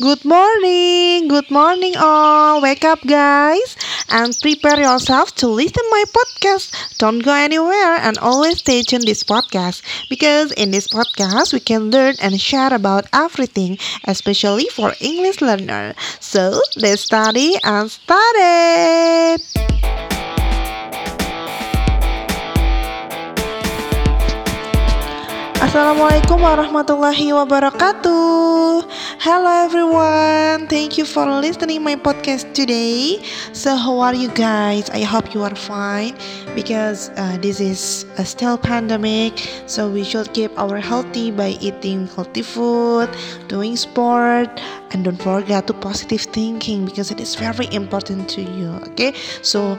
Good morning, good morning all. Wake up guys and prepare yourself to listen my podcast. Don't go anywhere and always stay tuned this podcast because in this podcast we can learn and share about everything, especially for English learner. So let's study and start it. Assalamualaikum warahmatullahi wabarakatuh. Hello everyone. Thank you for listening my podcast today. So how are you guys? I hope you are fine because uh, this is a still pandemic. So we should keep our healthy by eating healthy food, doing sport, and don't forget to positive thinking because it is very important to you. Okay, so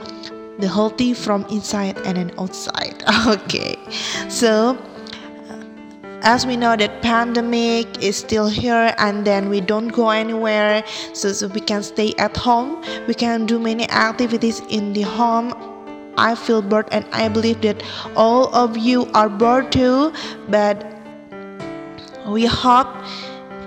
the healthy from inside and then outside. Okay, so as we know that pandemic is still here and then we don't go anywhere so, so we can stay at home. We can do many activities in the home. I feel bored and i believe that all of you are bored too but we hope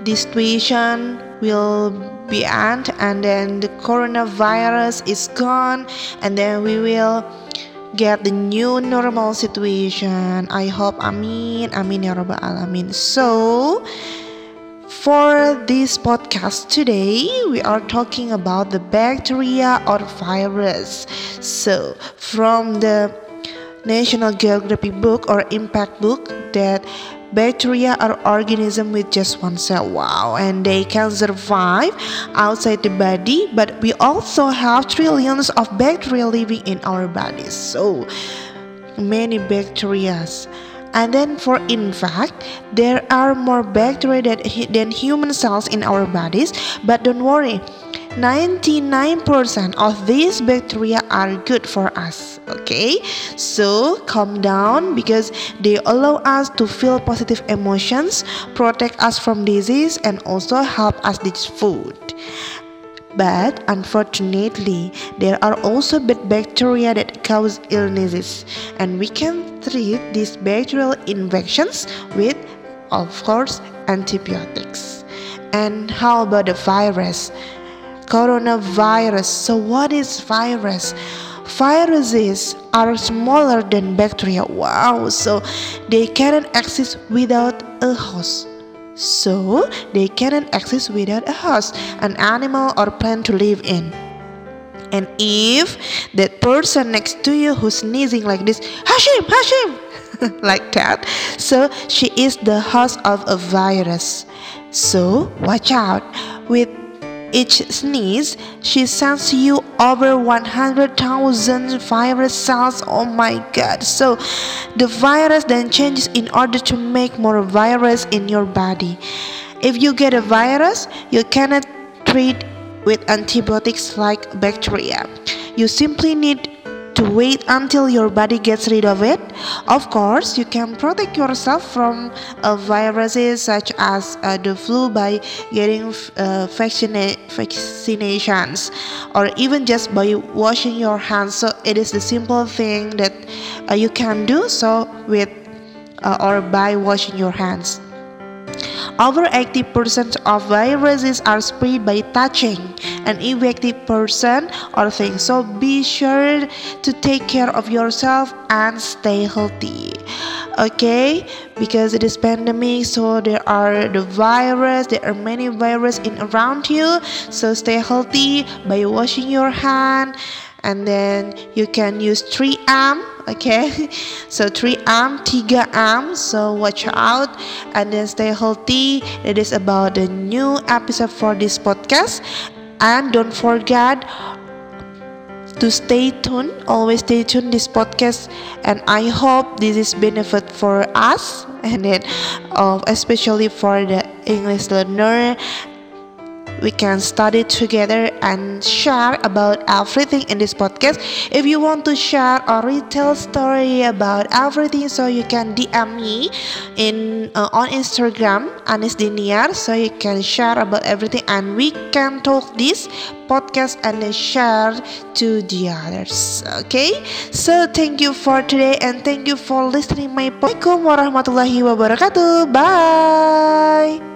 this situation will be end and then the coronavirus is gone and then we will get the new normal situation. I hope amin amin ya rabbal alamin. So for this podcast today, we are talking about the bacteria or virus. So from the National Geographic book or impact book that Bacteria are organisms with just one cell. Wow, and they can survive outside the body, but we also have trillions of bacteria living in our bodies. So many bacteria. And then, for in fact, there are more bacteria than, than human cells in our bodies. But don't worry, 99% of these bacteria are good for us okay so calm down because they allow us to feel positive emotions protect us from disease and also help us digest food but unfortunately, there are also bad bacteria that cause illnesses, and we can treat these bacterial infections with, of course, antibiotics. And how about the virus? Coronavirus. So, what is virus? Viruses are smaller than bacteria. Wow, so they cannot exist without a host. So, they cannot exist without a host, an animal or plant to live in. And if that person next to you who's sneezing like this, Hashim, Hashim, like that, so she is the host of a virus. So, watch out with each sneeze, she sends you over 100,000 virus cells. Oh my god. So the virus then changes in order to make more virus in your body. If you get a virus, you cannot treat with antibiotics like bacteria. You simply need to wait until your body gets rid of it. Of course, you can protect yourself from uh, viruses such as uh, the flu by getting uh, vaccina- vaccinations or even just by washing your hands. So, it is the simple thing that uh, you can do so with uh, or by washing your hands. Over 80% of viruses are spread by touching an infected person or thing. So be sure to take care of yourself and stay healthy. Okay, because it is pandemic, so there are the virus, there are many virus in around you. So stay healthy by washing your hand and then you can use 3M okay? So 3M 3M so watch out. And then stay healthy. It is about the new episode for this podcast. And don't forget to stay tuned always stay tuned this podcast and i hope this is benefit for us and then uh, especially for the english learner we can study together and share about everything in this podcast. If you want to share a retail story about everything, so you can DM me in uh, on Instagram Anis Diniar, so you can share about everything and we can talk this podcast and then share to the others. Okay, so thank you for today and thank you for listening my podcast. warahmatullahi wabarakatuh. Bye.